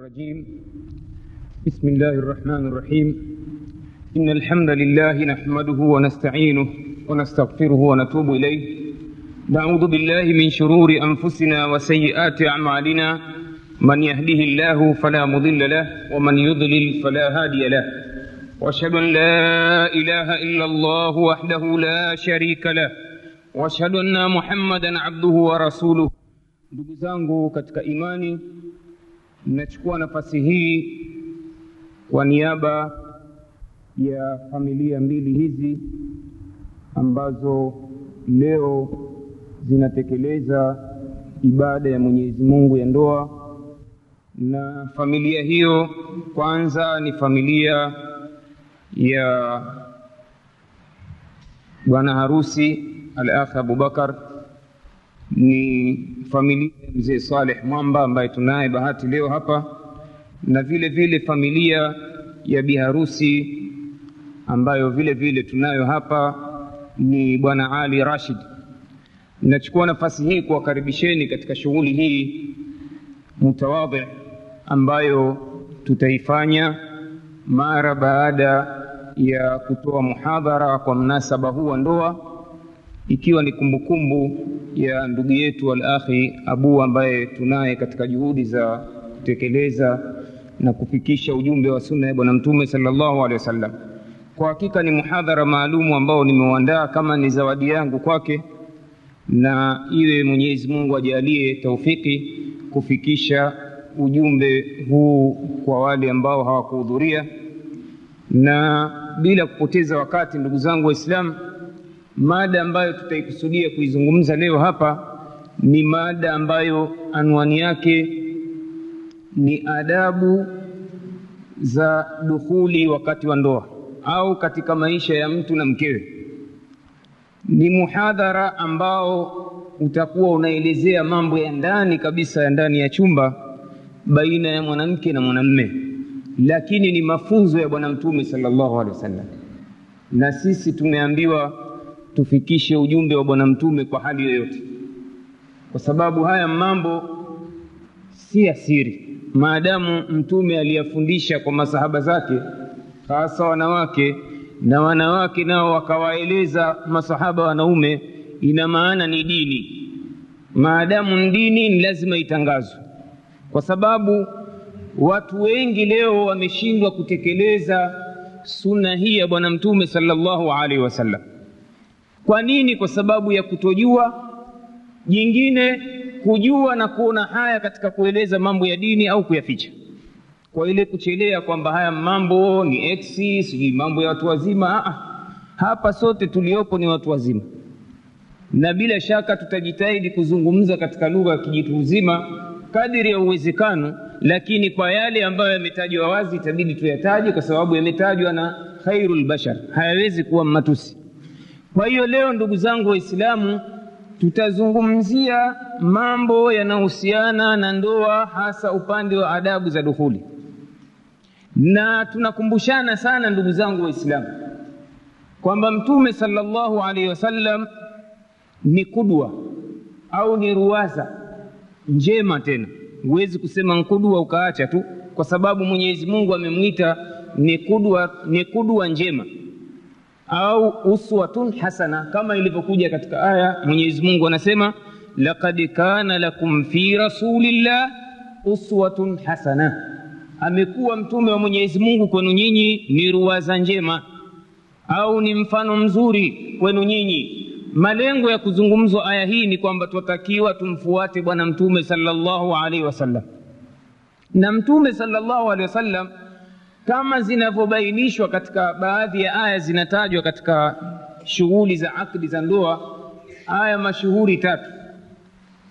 الرجيم. بسم الله الرحمن الرحيم. إن الحمد لله نحمده ونستعينه ونستغفره ونتوب إليه. نعوذ بالله من شرور أنفسنا وسيئات أعمالنا. من يهده الله فلا مضل له ومن يضلل فلا هادي له. وأشهد أن لا إله إلا الله وحده لا شريك له. وأشهد أن محمدا عبده ورسوله. ndugu zangu katika imani nachukua nafasi hii kwa niaba ya familia mbili hizi ambazo leo zinatekeleza ibada ya mwenyezi mungu ya ndoa. Na familia hiyo kwanza ni familia ya bwana harusi al-akh Abubakar ni familia ya mzee Saleh Mwamba ambaye tunaye bahati leo hapa, na vile vile familia ya biharusi ambayo vile vile tunayo hapa ni bwana Ali Rashid. Nachukua nafasi hii kuwakaribisheni katika shughuli hii mutawadhi ambayo tutaifanya mara baada ya kutoa muhadhara kwa mnasaba huu wa ndoa, ikiwa ni kumbukumbu ya ndugu yetu al-akhi Abu ambaye tunaye katika juhudi za kutekeleza na kufikisha ujumbe wa sunna ya Bwana Mtume sallallahu alaihi wasallam. Kwa hakika ni muhadhara maalumu ambao nimeuandaa kama ni zawadi yangu kwake, na iwe Mwenyezi Mungu ajalie taufiki kufikisha ujumbe huu kwa wale ambao hawakuhudhuria na bila kupoteza wakati, ndugu zangu Waislamu, mada ambayo tutaikusudia kuizungumza leo hapa ni mada ambayo anwani yake ni adabu za dukhuli wakati wa ndoa au katika maisha ya mtu na mkewe. Ni muhadhara ambao utakuwa unaelezea mambo ya ndani kabisa ya ndani ya chumba baina ya mwanamke na mwanamme lakini ni mafunzo ya bwana mtume sallallahu alaihi wasallam na sisi tumeambiwa tufikishe ujumbe wa bwana mtume kwa hali yoyote. Kwa sababu haya mambo si asiri maadamu mtume aliyafundisha kwa masahaba zake hasa wanawake na wanawake nao wakawaeleza masahaba wanaume ina maana ni dini. Maadamu ni dini ni lazima itangazwe. Kwa sababu watu wengi leo wameshindwa kutekeleza sunna hii ya bwana mtume sallallahu alaihi wasallam kwa nini? Kwa sababu ya kutojua. Jingine kujua na kuona haya katika kueleza mambo ya dini au kuyaficha. Kwa ile kuchelea kwamba haya mambo ni ex sijui mambo ya watu wazima Aa, hapa sote tuliopo ni watu wazima. Na bila shaka tutajitahidi kuzungumza katika lugha ya kijitu uzima kadiri ya uwezekano lakini kwa yale ambayo yametajwa wazi itabidi tuyataje kwa sababu yametajwa na khairul bashar. Hayawezi kuwa matusi kwa hiyo leo ndugu zangu waislamu tutazungumzia mambo yanayohusiana na ndoa hasa upande wa adabu za dukhuli na tunakumbushana sana ndugu zangu waislamu kwamba mtume sallallahu alaihi wasallam ni kudwa au ni ruwaza njema tena. Huwezi kusema nkudwa ukaacha tu kwa sababu mwenyezi mungu amemwita ni kudwa ni kudwa njema au uswatun hasana kama ilivyokuja katika aya mwenyezi mungu anasema laqad kana lakum fi rasulillah uswatun hasana. Amekuwa mtume wa mwenyezi mungu kwenu nyinyi ni ruwaza njema au ni mfano mzuri kwenu nyinyi. Malengo ya kuzungumzwa aya hii ni kwamba twatakiwa tumfuate bwana mtume sallallahu alaihi wasallam. Na mtume sallallahu alaihi wasallam kama zinavyobainishwa katika baadhi ya aya zinatajwa katika shughuli za akdi za ndoa aya mashuhuri tatu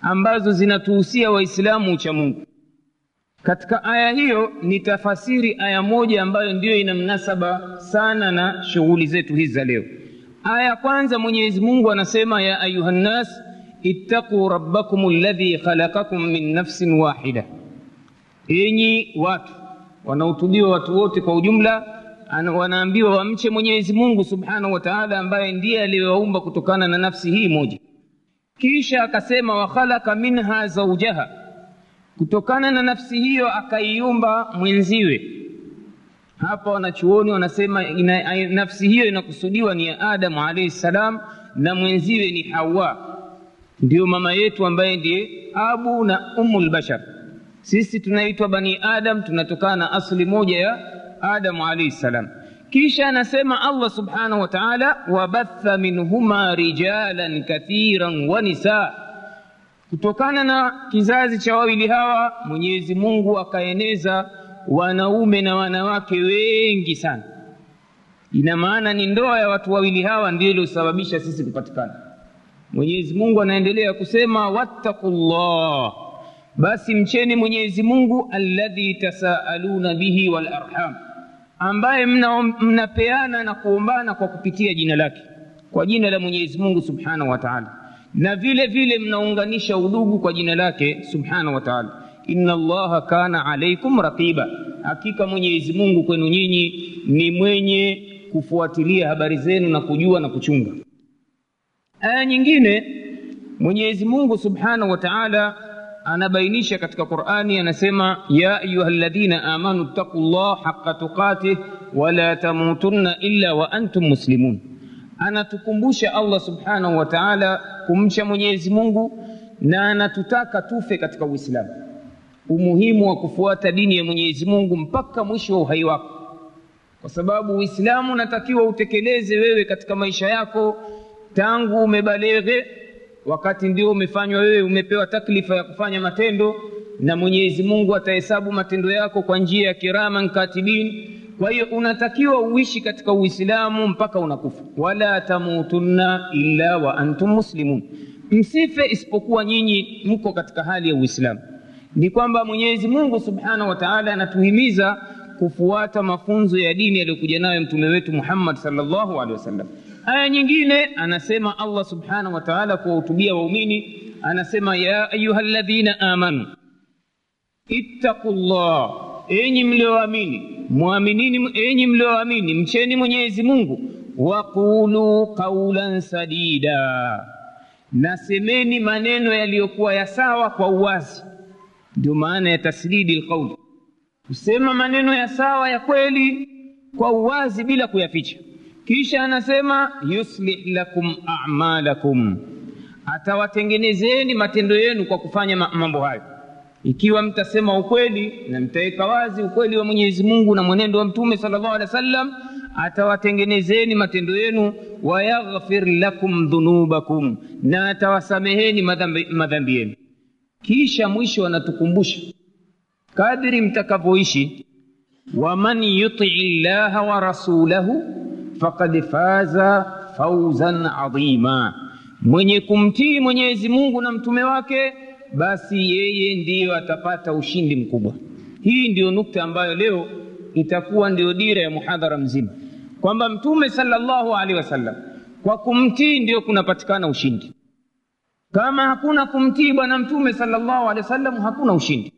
ambazo zinatuhusia waislamu ucha mungu. Katika aya hiyo ni tafasiri aya moja ambayo ndiyo ina mnasaba sana na shughuli zetu hizi za leo. Aya kwanza mwenyezi mungu anasema ya ayuhannas ittaquu rabbakum alladhi khalaqakum min nafsin wahida. Enyi watu wanahutubiwa watu wote kwa ujumla wanaambiwa wamche mwenyezi mungu subhanahu wataala ambaye ndiye aliyewaumba kutokana na nafsi hii moja. Kisha akasema wakhalaka minha zaujaha kutokana na nafsi hiyo akaiumba mwenziwe. Hapa wanachuoni wanasema ina, nafsi hiyo inakusudiwa ni ya adamu alaihi ssalam na mwenziwe ni hawa. Ndio mama yetu ambaye ndiye abu na umu lbashar sisi tunaitwa bani adam tunatokana na asli moja ya adamu alaihi salam. Kisha anasema allah subhanahu wa taala wabatha minhuma rijalan kathiran wa nisaa kutokana na kizazi cha wawili hawa mwenyezi mungu akaeneza wanaume na wanawake wengi sana. Ina maana ni ndoa ya watu wawili hawa ndio iliosababisha sisi kupatikana. Mwenyezi mungu anaendelea kusema wattaqullah basi mcheni mwenyezi mungu alladhi tasaaluna bihi walarham ambaye mnapeana mna na kuombana kwa kupitia jina lake kwa jina la mwenyezi mungu subhanahu wa taala. Na vile vile mnaunganisha udugu kwa jina lake subhanahu wa taala. Inna allaha kana alaikum raqiba. Hakika mwenyezi mungu kwenu nyinyi ni mwenye kufuatilia habari zenu na kujua na kuchunga. Aya nyingine mwenyezi mungu subhanahu wa taala anabainisha katika qurani anasema ya ayuha ladhina amanu taqullaha llah haqa tuqatih wala tamutunna illa wa antum muslimun. Anatukumbusha allah subhanahu wa taala kumcha mwenyezi mungu na anatutaka tufe katika uislamu. Umuhimu wa kufuata dini ya mwenyezi mungu mpaka mwisho wa uhai wako. Kwa sababu uislamu unatakiwa utekeleze wewe katika maisha yako tangu umebaleghe wakati ndio umefanywa wewe umepewa taklifa ya kufanya matendo na mwenyezi mungu atahesabu matendo yako kwa njia ya kiraman katibin kwa hiyo unatakiwa uishi katika uislamu mpaka unakufa. Wala tamutunna illa wa antum muslimun. Msife isipokuwa nyinyi mko katika hali ya uislamu. Ni kwamba mwenyezi mungu subhanahu wa taala anatuhimiza kufuata mafunzo ya dini yaliyokuja nayo mtume wetu muhammad salllahu alehi wasallam aya nyingine anasema allah subhanahu wa taala kuwahutubia waumini anasema ya ayuha ladhina amanu ittaqu llah enyi mlioamini mwaminini enyi mlioamini mcheni mwenyezi mungu waqulu qaulan sadida nasemeni maneno yaliyokuwa ya sawa kwa uwazi. Ndio maana ya tasdidi lqauli kusema maneno ya sawa ya kweli kwa uwazi bila kuyaficha kisha anasema yuslih lakum amalakum. Atawatengenezeni matendo yenu kwa kufanya mambo hayo. Ikiwa mtasema ukweli na mtaweka wazi ukweli wa mwenyezi mungu na mwenendo wa mtume sal llahu alehi wa sallam atawatengenezeni matendo yenu. Wayaghfir lakum dhunubakum na atawasameheni madhambi, yenu. Kisha mwisho anatukumbusha kadri mtakavyoishi waman yutii llaha wa rasulahu fakad faza fauzan adhima. Mwenye kumtii mwenyezi mungu na mtume wake basi yeye ndiyo atapata ushindi mkubwa. Hii ndiyo nukta ambayo leo itakuwa ndiyo dira ya muhadhara mzima. Kwamba mtume sallallahu alaihi wasallam kwa kumtii ndiyo kunapatikana ushindi. Kama hakuna kumtii bwana mtume sallallahu alaihi wasallam hakuna ushindi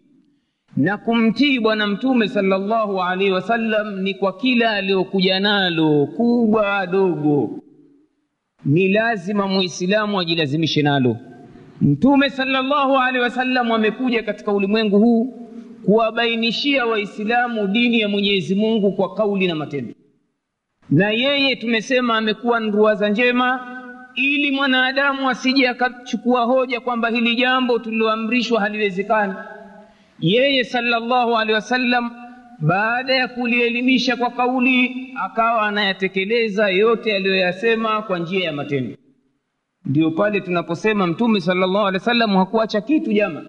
na kumtii bwana mtume sallallahu alaihi wasallam ni kwa kila aliyokuja nalo kubwa dogo. Ni lazima muislamu ajilazimishe nalo. Mtume sallallahu alaihi wasallam amekuja katika ulimwengu huu kuwabainishia waislamu dini ya mwenyezi mungu kwa kauli na matendo. Na yeye tumesema amekuwa nduaza njema ili mwanadamu asije akachukua hoja kwamba hili jambo tuliloamrishwa haliwezekani yeye sallallahu alehi wasallam baada ya kulielimisha kwa kauli akawa anayatekeleza yote aliyoyasema kwa njia ya matendo. Ndio pale tunaposema mtume sallallahu alaihi wasallam hakuacha kitu jama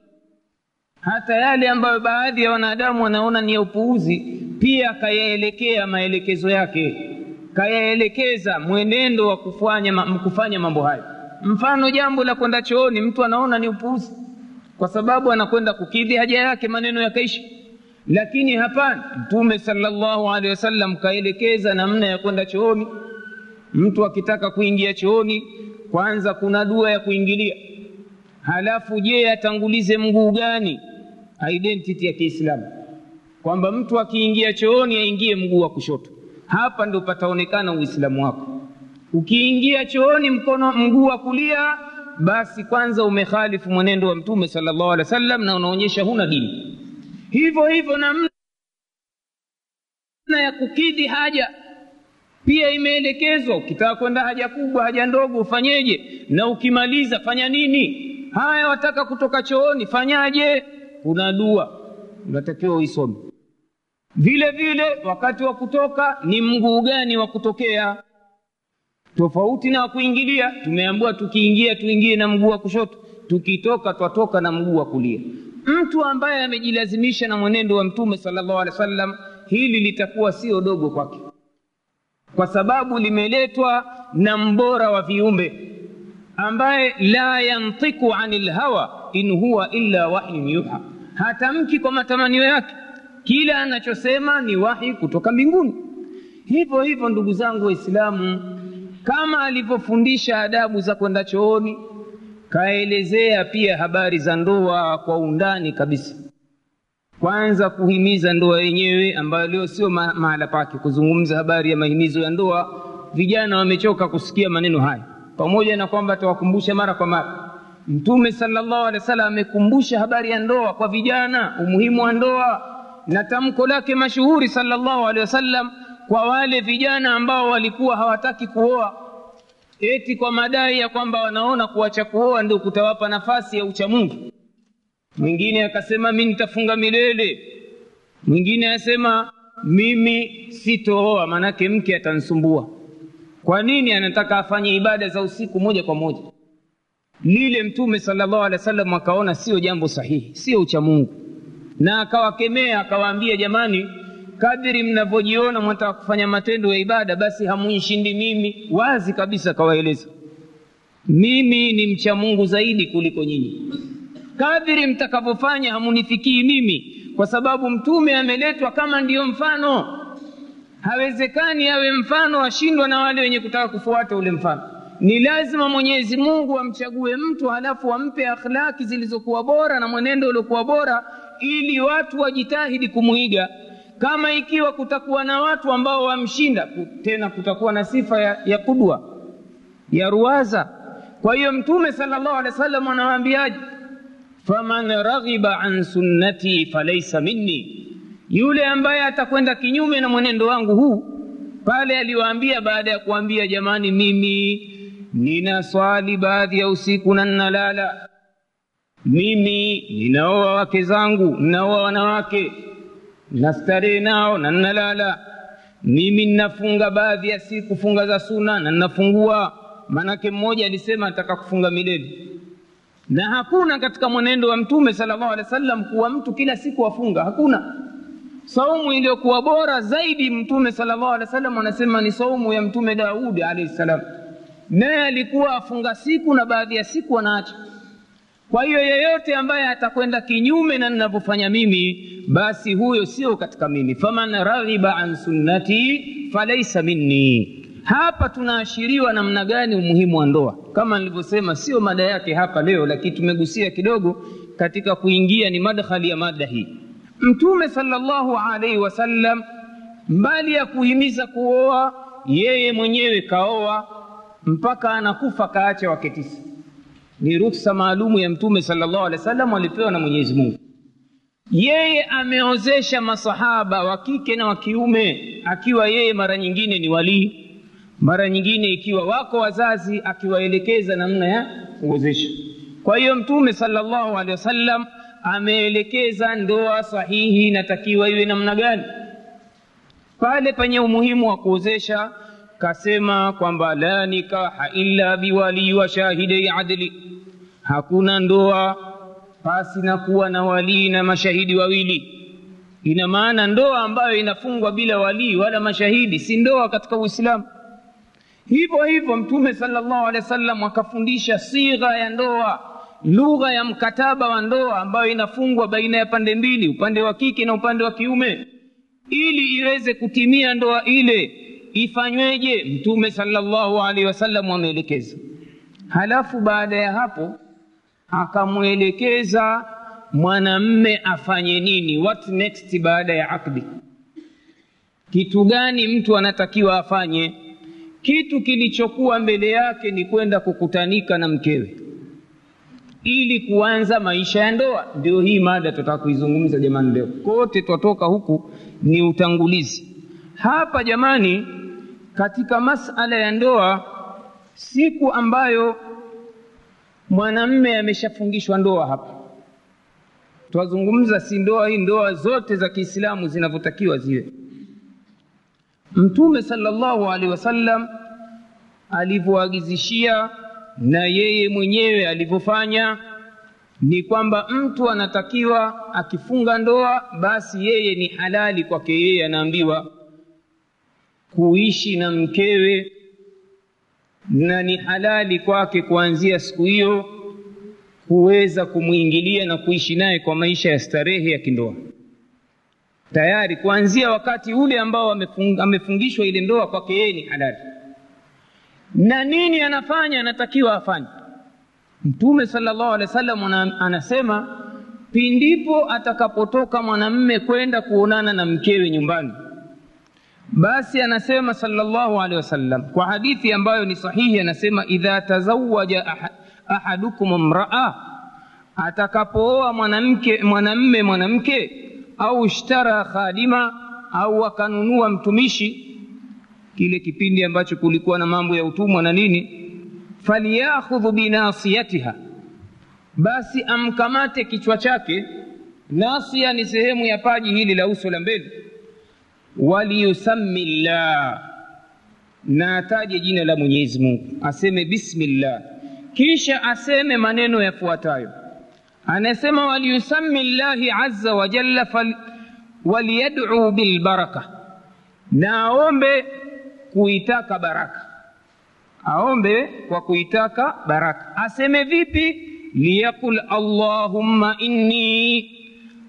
hata yale ambayo baadhi ya wanadamu wanaona ni ya upuuzi pia akayaelekea maelekezo yake. Kayaelekeza mwenendo wa kufanya, kufanya mambo hayo. Mfano jambo la kwenda chooni mtu anaona ni upuuzi kwa sababu anakwenda kukidhi haja yake maneno yakaishi. Lakini hapana. Mtume salllahu alehi wasallam kaelekeza namna ya kwenda chooni. Mtu akitaka kuingia chooni kwanza kuna dua ya kuingilia. Halafu je atangulize mguu gani? Identity ya kiislamu. Kwamba mtu akiingia chooni aingie mguu wa kushoto. Hapa ndo pataonekana uislamu wako. Ukiingia chooni mkono mguu wa kulia basi kwanza umekhalifu mwenendo wa mtume salllahu alehi wa sallam na unaonyesha huna dini. Hivyo hivyo namna ya kukidhi haja. Pia imeelekezwa ukitaka kwenda haja kubwa haja ndogo ufanyeje? Na ukimaliza fanya nini? Haya wataka kutoka chooni fanyaje? Kuna dua unatakiwa uisome. Vile vile wakati wa kutoka ni mguu gani wa kutokea tofauti na kuingilia tumeambiwa tukiingia tuingie na mguu wa kushoto. Tukitoka twatoka na mguu wa kulia. Mtu ambaye amejilazimisha na mwenendo wa mtume sallallahu alehi wasallam hili litakuwa sio dogo kwake. Kwa sababu limeletwa na mbora wa viumbe ambaye la yantiku ani lhawa in huwa illa wahyun yuha. Hatamki kwa matamanio yake. Kila anachosema ni wahi kutoka mbinguni. Hivyo hivyo ndugu zangu waislamu kama alivyofundisha adabu za kwenda chooni kaelezea pia habari za ndoa kwa undani kabisa. Kwanza kuhimiza ndoa yenyewe ambayo leo sio mahala pake kuzungumza habari ya mahimizo ya ndoa. Vijana wamechoka kusikia maneno haya. Pamoja na kwamba atawakumbusha mara kwa mara. Mtume sallallahu alaihi wasallam amekumbusha habari ya ndoa kwa vijana umuhimu wa ndoa na tamko lake mashuhuri sallallahu alaihi wasallam kwa wale vijana ambao walikuwa hawataki kuoa. Eti kwa madai ya kwamba wanaona kuacha kuoa ndio kutawapa nafasi ya uchamungu. Mwingine akasema mi nitafunga milele. Mwingine asema mimi sitooa. Maanake mke atansumbua kwa nini anataka afanye ibada za usiku moja kwa moja? Lile mtume sallallahu alaihi wasallam akaona sio jambo sahihi sio uchamungu. Na akawakemea akawaambia jamani kadiri mnavyojiona mwataka kufanya matendo ya ibada basi hamunishindi mimi. Wazi kabisa kawaeleza, mimi ni mcha mungu zaidi kuliko nyinyi. Kadiri mtakavyofanya hamunifikii mimi kwa sababu mtume ameletwa kama ndiyo mfano. Hawezekani awe mfano ashindwa na wale wenye kutaka kufuata ule mfano. Ni lazima mwenyezi mungu amchague mtu halafu ampe akhlaki zilizokuwa bora na mwenendo uliokuwa bora ili watu wajitahidi kumwiga kama ikiwa kutakuwa na watu ambao wamshinda tena kutakuwa na sifa ya, ya kudwa ya ruwaza. Kwa hiyo mtume sallallahu alaihi wasallam anawaambiaje? Faman raghiba an sunnati falaisa minni. Yule ambaye atakwenda kinyume na mwenendo wangu huu pale aliwaambia baada ya kuambia jamani mimi nina swali baadhi ya usiku na ninalala mimi ninaoa wake zangu ninaoa wanawake nastarehe nao na ninalala mimi ninafunga baadhi ya siku funga za suna na ninafungua. Maanake mmoja alisema nataka kufunga milele. Na hakuna katika mwenendo wa mtume sallallahu alaihi wasallam kuwa mtu kila siku afunga. Hakuna. Saumu iliyokuwa bora zaidi mtume sallallahu alaihi wasallam anasema ni saumu ya mtume daudi alaihi salam. Naye alikuwa afunga siku na baadhi ya siku anaacha kwa hiyo yeyote ambaye atakwenda kinyume na ninavyofanya mimi basi huyo sio katika mimi. Faman raghiba an sunnati falaisa minni. Hapa tunaashiriwa namna gani umuhimu wa ndoa? Kama nilivyosema sio mada yake hapa leo lakini tumegusia kidogo katika kuingia ni madkhali ya mada hii. Mtume salllahu alaihi wasallam mbali ya kuhimiza kuoa yeye mwenyewe kaoa mpaka anakufa kaacha wake tisa ni ruksa maalumu ya mtume sallallahu alaihi wasallam alipewa na mwenyezi mungu. Yeye ameozesha masahaba wa kike na wa kiume akiwa yeye mara nyingine ni walii mara nyingine ikiwa wako wazazi akiwaelekeza namna ya kuozesha. Kwa hiyo mtume salllahu alehi wasallam ameelekeza ndoa sahihi inatakiwa iwe namna gani? Pale penye umuhimu wa kuozesha kasema kwamba la nikaha illa biwalii wa shahidei adli hakuna ndoa pasi na kuwa na walii na mashahidi wawili. Ina maana ndoa ambayo inafungwa bila walii wala mashahidi si ndoa katika uislamu. Hivyo hivyo mtume sallallahu alaihi wasallam akafundisha sigha ya ndoa lugha ya mkataba wa ndoa ambayo inafungwa baina ya pande mbili upande wa kike na upande wa kiume. Ili iweze kutimia ndoa ile ifanyweje? Mtume sallallahu alaihi wasallam ameelekeza. Halafu baada ya hapo akamwelekeza mwanamme afanye nini what next baada ya akdi kitu gani mtu anatakiwa afanye kitu kilichokuwa mbele yake ni kwenda kukutanika na mkewe ili kuanza maisha ya ndoa. Ndio hii mada tutaka kuizungumza jamani leo. Kote twatoka huku ni utangulizi. Hapa jamani, katika masala ya ndoa, siku ambayo mwanamme ameshafungishwa ndoa, hapa. Twazungumza si ndoa hii, ndoa zote za Kiislamu zinavyotakiwa ziwe. Mtume salllahu alehi wasallam alivyoagizishia na yeye mwenyewe alivyofanya ni kwamba mtu anatakiwa akifunga ndoa, basi yeye ni halali kwake. Yeye, anaambiwa kuishi na mkewe, na ni halali kwake kuanzia siku hiyo kuweza kumwingilia na kuishi naye kwa maisha ya starehe ya kindoa. Tayari kuanzia wakati ule ambao amefung, amefungishwa ile ndoa, kwake yeye ni halali. Na nini anafanya? Anatakiwa afanye. Mtume salllahu alehi wa sallam anasema pindipo atakapotoka mwanamme kwenda kuonana na mkewe nyumbani basi anasema sallallahu alaihi wasallam kwa hadithi ambayo ni sahihi anasema idha tazawaja ahadukum mraa atakapooa mwanamke mwanamme mwanamke au ishtara khadima au akanunua mtumishi kile kipindi ambacho kulikuwa na mambo ya utumwa na nini, falyakhudhu binasiyatiha, basi amkamate kichwa chake. Nasia ni sehemu ya paji hili la uso la mbele. Waliyusami llah, na ataje jina la Mwenyezi Mungu, aseme bismillah, kisha aseme maneno yafuatayo. Anasema waliyusami llahi azza wa jalla waliyad'u bilbaraka, na aombe kuitaka baraka, aombe kwa kuitaka baraka. Aseme vipi? liyaqul allahumma inni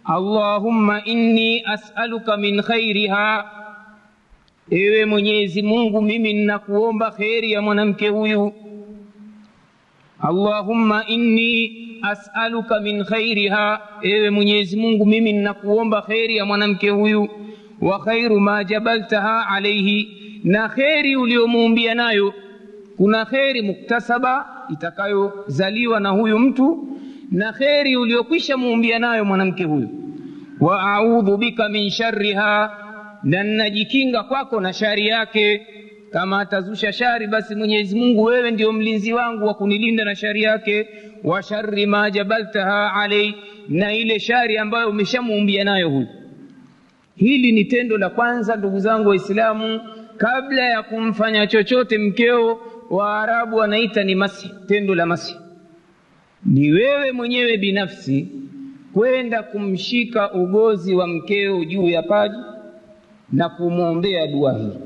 allahumma inni as'aluka min khairiha, ewe Mwenyezi Mungu, mimi ninakuomba kheri ya mwanamke huyu. Allahumma inni as'aluka min khairiha, ewe Mwenyezi Mungu, mimi ninakuomba kheri ya mwanamke huyu. Wa khairu ma jabaltaha alaihi na kheri uliomuumbia nayo. Kuna kheri muktasaba itakayozaliwa na huyu mtu na kheri uliokwisha muumbia nayo mwanamke huyu. Wa audhu bika min sharriha, na ninajikinga kwako na shari yake. Kama atazusha shari, basi Mwenyezi Mungu, wewe ndio mlinzi wangu wa kunilinda na shari yake. Wa sharri ma jabaltaha alai, na ile shari ambayo umeshamuumbia nayo huyu. Hili ni tendo la kwanza, ndugu zangu Waislamu kabla ya kumfanya chochote mkeo, Waarabu wanaita ni masi, tendo la masi. Ni wewe mwenyewe binafsi kwenda kumshika ugozi wa mkeo juu ya paji na kumwombea dua hii,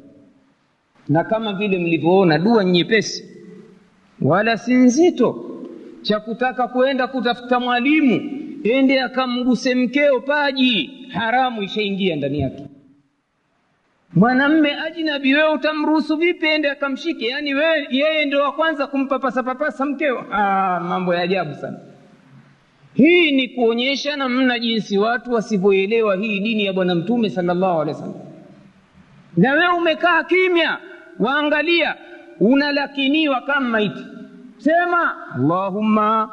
na kama vile mlivyoona, dua nyepesi wala si nzito, cha kutaka kwenda kutafuta mwalimu ende akamguse mkeo paji, haramu ishaingia ndani yake mwanamme ajnabi, wewe utamruhusu vipi ende akamshike? Yaani yeye ndio wa kwanza kumpapasapapasa mkeo? Ah, mambo ya ajabu sana. Hii ni kuonyesha namna jinsi watu wasivyoelewa hii dini ya Bwana Mtume salllahu alehi wasallam. Na wewe umekaa kimya, waangalia, unalakiniwa kama maiti. Sema Allahumma,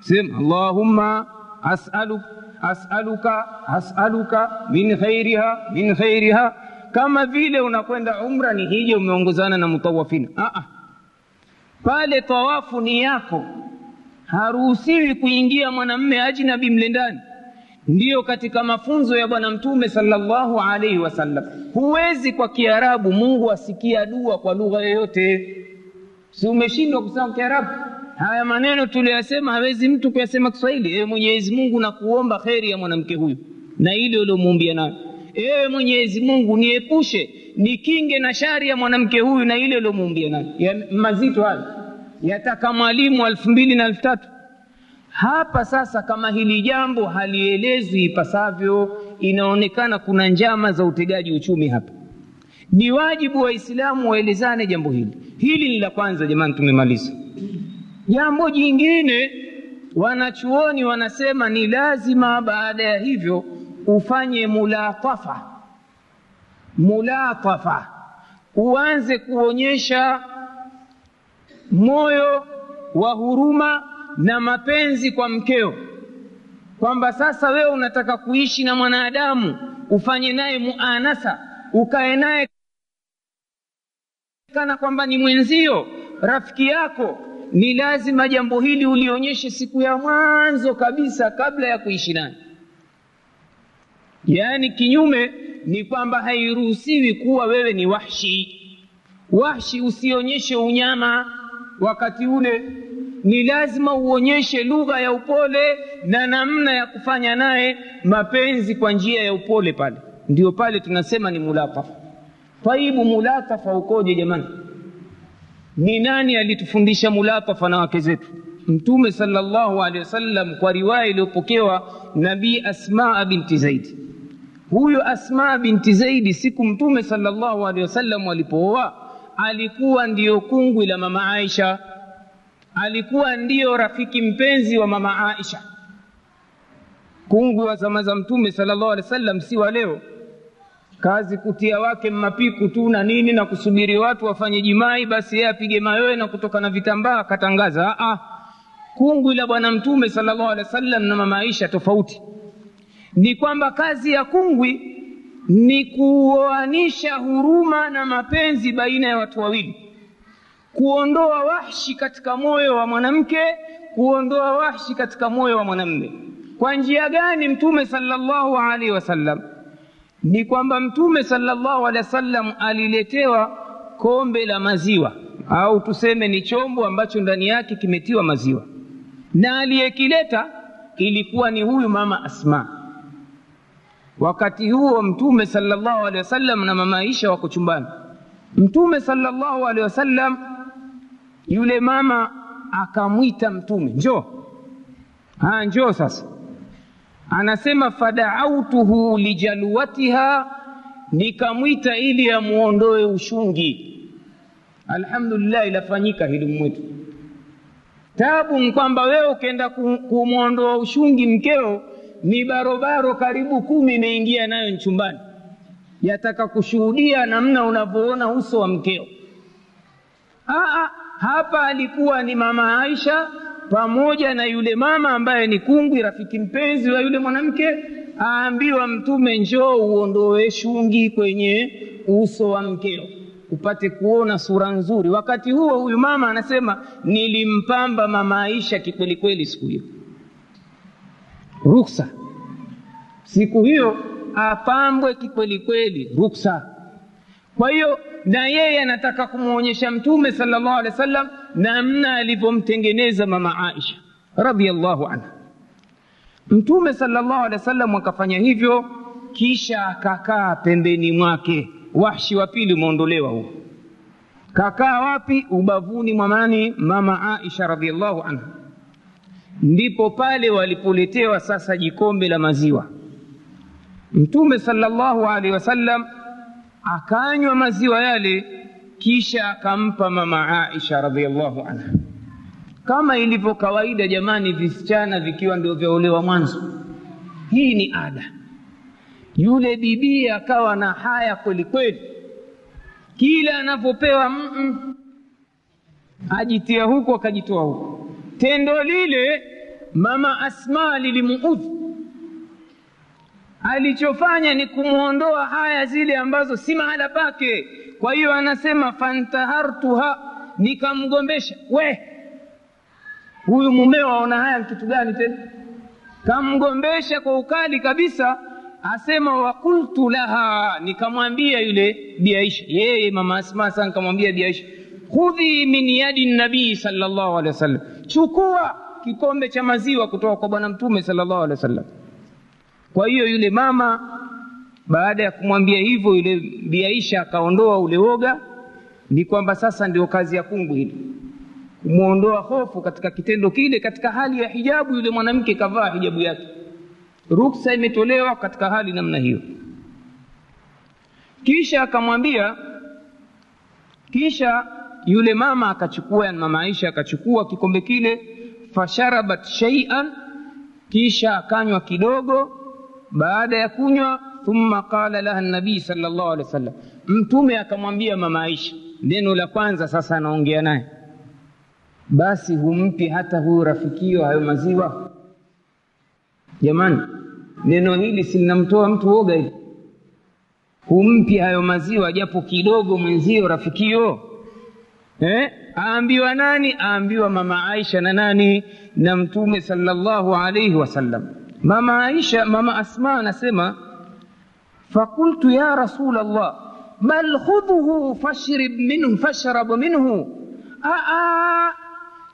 sema Allahumma as'aluka as'aluka as'aluka min khairiha min khairiha kama vile unakwenda umra ni hija umeongozana na mutawafina. Aa, pale tawafu ni yako, haruhusiwi kuingia mwanamme ajnabi mle ndani. Ndiyo katika mafunzo ya Bwana Mtume sallallahu alaihi wasallam, huwezi kwa Kiarabu Mungu asikia dua kwa lugha yoyote. Si umeshindwa kusema Kiarabu? Haya maneno tuliyasema hawezi mtu kuyasema Kiswahili. e Mwenyezi Mungu, nakuomba kheri ya mwanamke huyu na ile uliomuumbia nayo Ewe Mwenyezi Mungu, niepushe nikinge na shari ya mwanamke huyu na ile uliomuumbia nayo. Mazito haya yataka mwalimu elfu mbili na elfu tatu hapa. Sasa kama hili jambo halielezwi ipasavyo, inaonekana kuna njama za utegaji uchumi hapa. Ni wajibu Waislamu waelezane jambo hili. Hili ni la kwanza, jamani, tumemaliza. Jambo jingine, wanachuoni wanasema ni lazima baada ya hivyo ufanye mulatafa, mulatafa, uanze kuonyesha moyo wa huruma na mapenzi kwa mkeo. Kwamba sasa wewe unataka kuishi na mwanadamu ufanye naye muanasa ukae naye kana kwamba ni mwenzio rafiki yako. Ni lazima jambo hili ulionyeshe siku ya mwanzo kabisa kabla ya kuishi naye yaani kinyume ni kwamba hairuhusiwi kuwa wewe ni wahshi. Wahshi usionyeshe unyama. Wakati ule ni lazima uonyeshe lugha ya upole na namna ya kufanya naye mapenzi kwa njia ya upole pale. Ndio pale tunasema ni mulatafa taibu mulatafa ukoje jamani? Ni nani alitufundisha mulatafa na wake zetu? Mtume salllahu alehi wasallam kwa riwaya iliyopokewa nabii asmaa binti zaidi huyu Asma binti zaidi siku mtume salllahu alehi wasallam alipooa alikuwa ndiyo kungwi la mama aisha. Alikuwa ndiyo rafiki mpenzi wa mama aisha. Kungwi wa zama za mtume salllahu alehi wasallam si wa leo. Kazi kutia wake mapiku tu na nini na kusubiri watu wafanye jimai basi yeye apige mayowe na kutoka na vitambaa akatangaza kungwi la bwana mtume salllahu alehi wasallam na mama aisha tofauti ni kwamba kazi ya kungwi ni kuoanisha huruma na mapenzi baina ya watu wawili. Kuondoa wahshi katika moyo wa mwanamke kuondoa wahshi katika moyo wa mwanamme kwa njia gani mtume sallallahu alaihi wasallam? Ni kwamba mtume sallallahu alaihi wasallam aliletewa kombe la maziwa au tuseme ni chombo ambacho ndani yake kimetiwa maziwa. Na aliyekileta ilikuwa ni huyu mama asma wakati huo mtume salllahu alehi wasallam na mama aisha wako chumbani. Mtume salllahu alehi wasallam yule mama akamwita mtume njoo. Haya njoo sasa. Anasema fadaautuhu lijaluwatiha nikamwita ili amuondoe ushungi. Alhamdulillah ilafanyika hili mwetu. Tabu kwamba wewe ukaenda kumwondoa ushungi mkeo ni barobaro karibu kumi imeingia nayo nchumbani. Yataka kushuhudia namna unavyoona uso wa mkeo. Aa, hapa alikuwa ni mama aisha pamoja na yule mama ambaye ni kungwi rafiki mpenzi wa yule mwanamke. Aambiwa mtume njoo uondoe shungi kwenye uso wa mkeo upate kuona sura nzuri. Wakati huo huyu mama anasema nilimpamba mama aisha kikwelikweli siku hiyo ruksa. Siku hiyo apambwe kikwelikweli ruksa. Kwa hiyo na yeye anataka kumwonyesha mtume salllahu alehi wa sallam namna alivyomtengeneza mama aisha radiallahu anha. Mtume salllahu alehi wa sallam akafanya hivyo kisha akakaa pembeni mwake. Wahshi wa pili umeondolewa huo. Kakaa wapi? Ubavuni mwamani mama aisha radiallahu anha ndipo pale walipoletewa sasa jikombe la maziwa. Mtume salllahu alehi wasallam akanywa maziwa yale kisha akampa mama aisha radiallahu anha. Kama ilivyo kawaida jamani visichana vikiwa ndio vyaolewa mwanzo. Hii ni ada. Yule bibii akawa na haya kwelikweli, kweli. Kila anavyopewa mm ajitia huku akajitoa huku tendo lile mama asma lilimuudhi. Alichofanya ni kumwondoa haya zile ambazo si mahala pake. Kwa hiyo anasema fantahartuha nikamgombesha. We huyu mumeo aona haya kitu gani tena? Kamgombesha kwa ukali kabisa asema wakultu laha nikamwambia yule biaisha yeye mama asma sana, nikamwambia biaisha khudhi min yadi nabii salllahu alehi wasallam chukua kikombe cha maziwa kutoka kwa bwana mtume salllahu alehi wasallam. Kwa hiyo yule mama baada ya kumwambia hivyo yule biaisha akaondoa ule woga ni kwamba sasa ndio kazi ya kungu hili. Kumwondoa hofu katika kitendo kile katika hali ya hijabu yule mwanamke kavaa hijabu yake. Ruksa imetolewa katika hali namna hiyo. Kisha akamwambia kisha yule mama akachukua mama aisha akachukua kikombe kile fasharabat sheian kisha akanywa kidogo baada ya kunywa thumma qala laha nabii sal llahu alehi wa sallam mtume akamwambia mama aisha neno la kwanza sasa anaongea naye basi humpi hata huyu rafikio hayo maziwa jamani neno hili silinamtoa mtu woga hivi? humpi hayo maziwa japo kidogo mwenzio rafikio eh? Aambiwa nani aambiwa mama aisha na nani na mtume salllahu alaihi wasallam mama aisha mama asma anasema fakultu ya rasul allah bal khudhuhu fashrib minhu fashrab minhu Aa,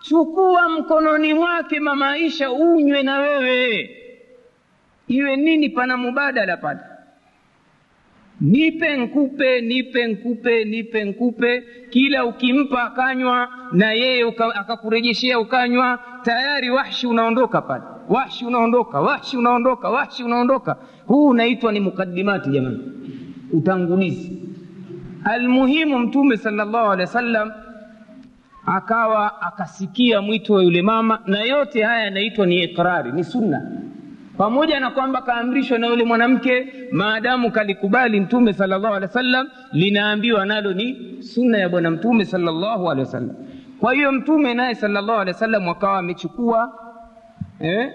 chukua mkononi mwake mama aisha unywe na wewe iwe nini pana mubadala pale nipe nkupe nipe nkupe nipe nkupe. Kila ukimpa akanywa na yeye akakurejeshea ukanywa tayari wahshi unaondoka pale. Wahshi unaondoka wahshi unaondoka wahshi unaondoka. Huu unaitwa ni mukaddimati jamani. Utangulizi. Almuhimu mtume salllahu alehi wa sallam akawa akasikia mwito wa yule mama na yote haya yanaitwa ni iqrari ni sunna pamoja na kwamba kaamrishwa na yule mwanamke maadamu kalikubali mtume salllahu alehi wa sallam linaambiwa nalo ni sunna ya bwana mtume salllahu alehi wa sallam kwa hiyo mtume naye salllahu alehi wa sallam wakawa amechukua eh,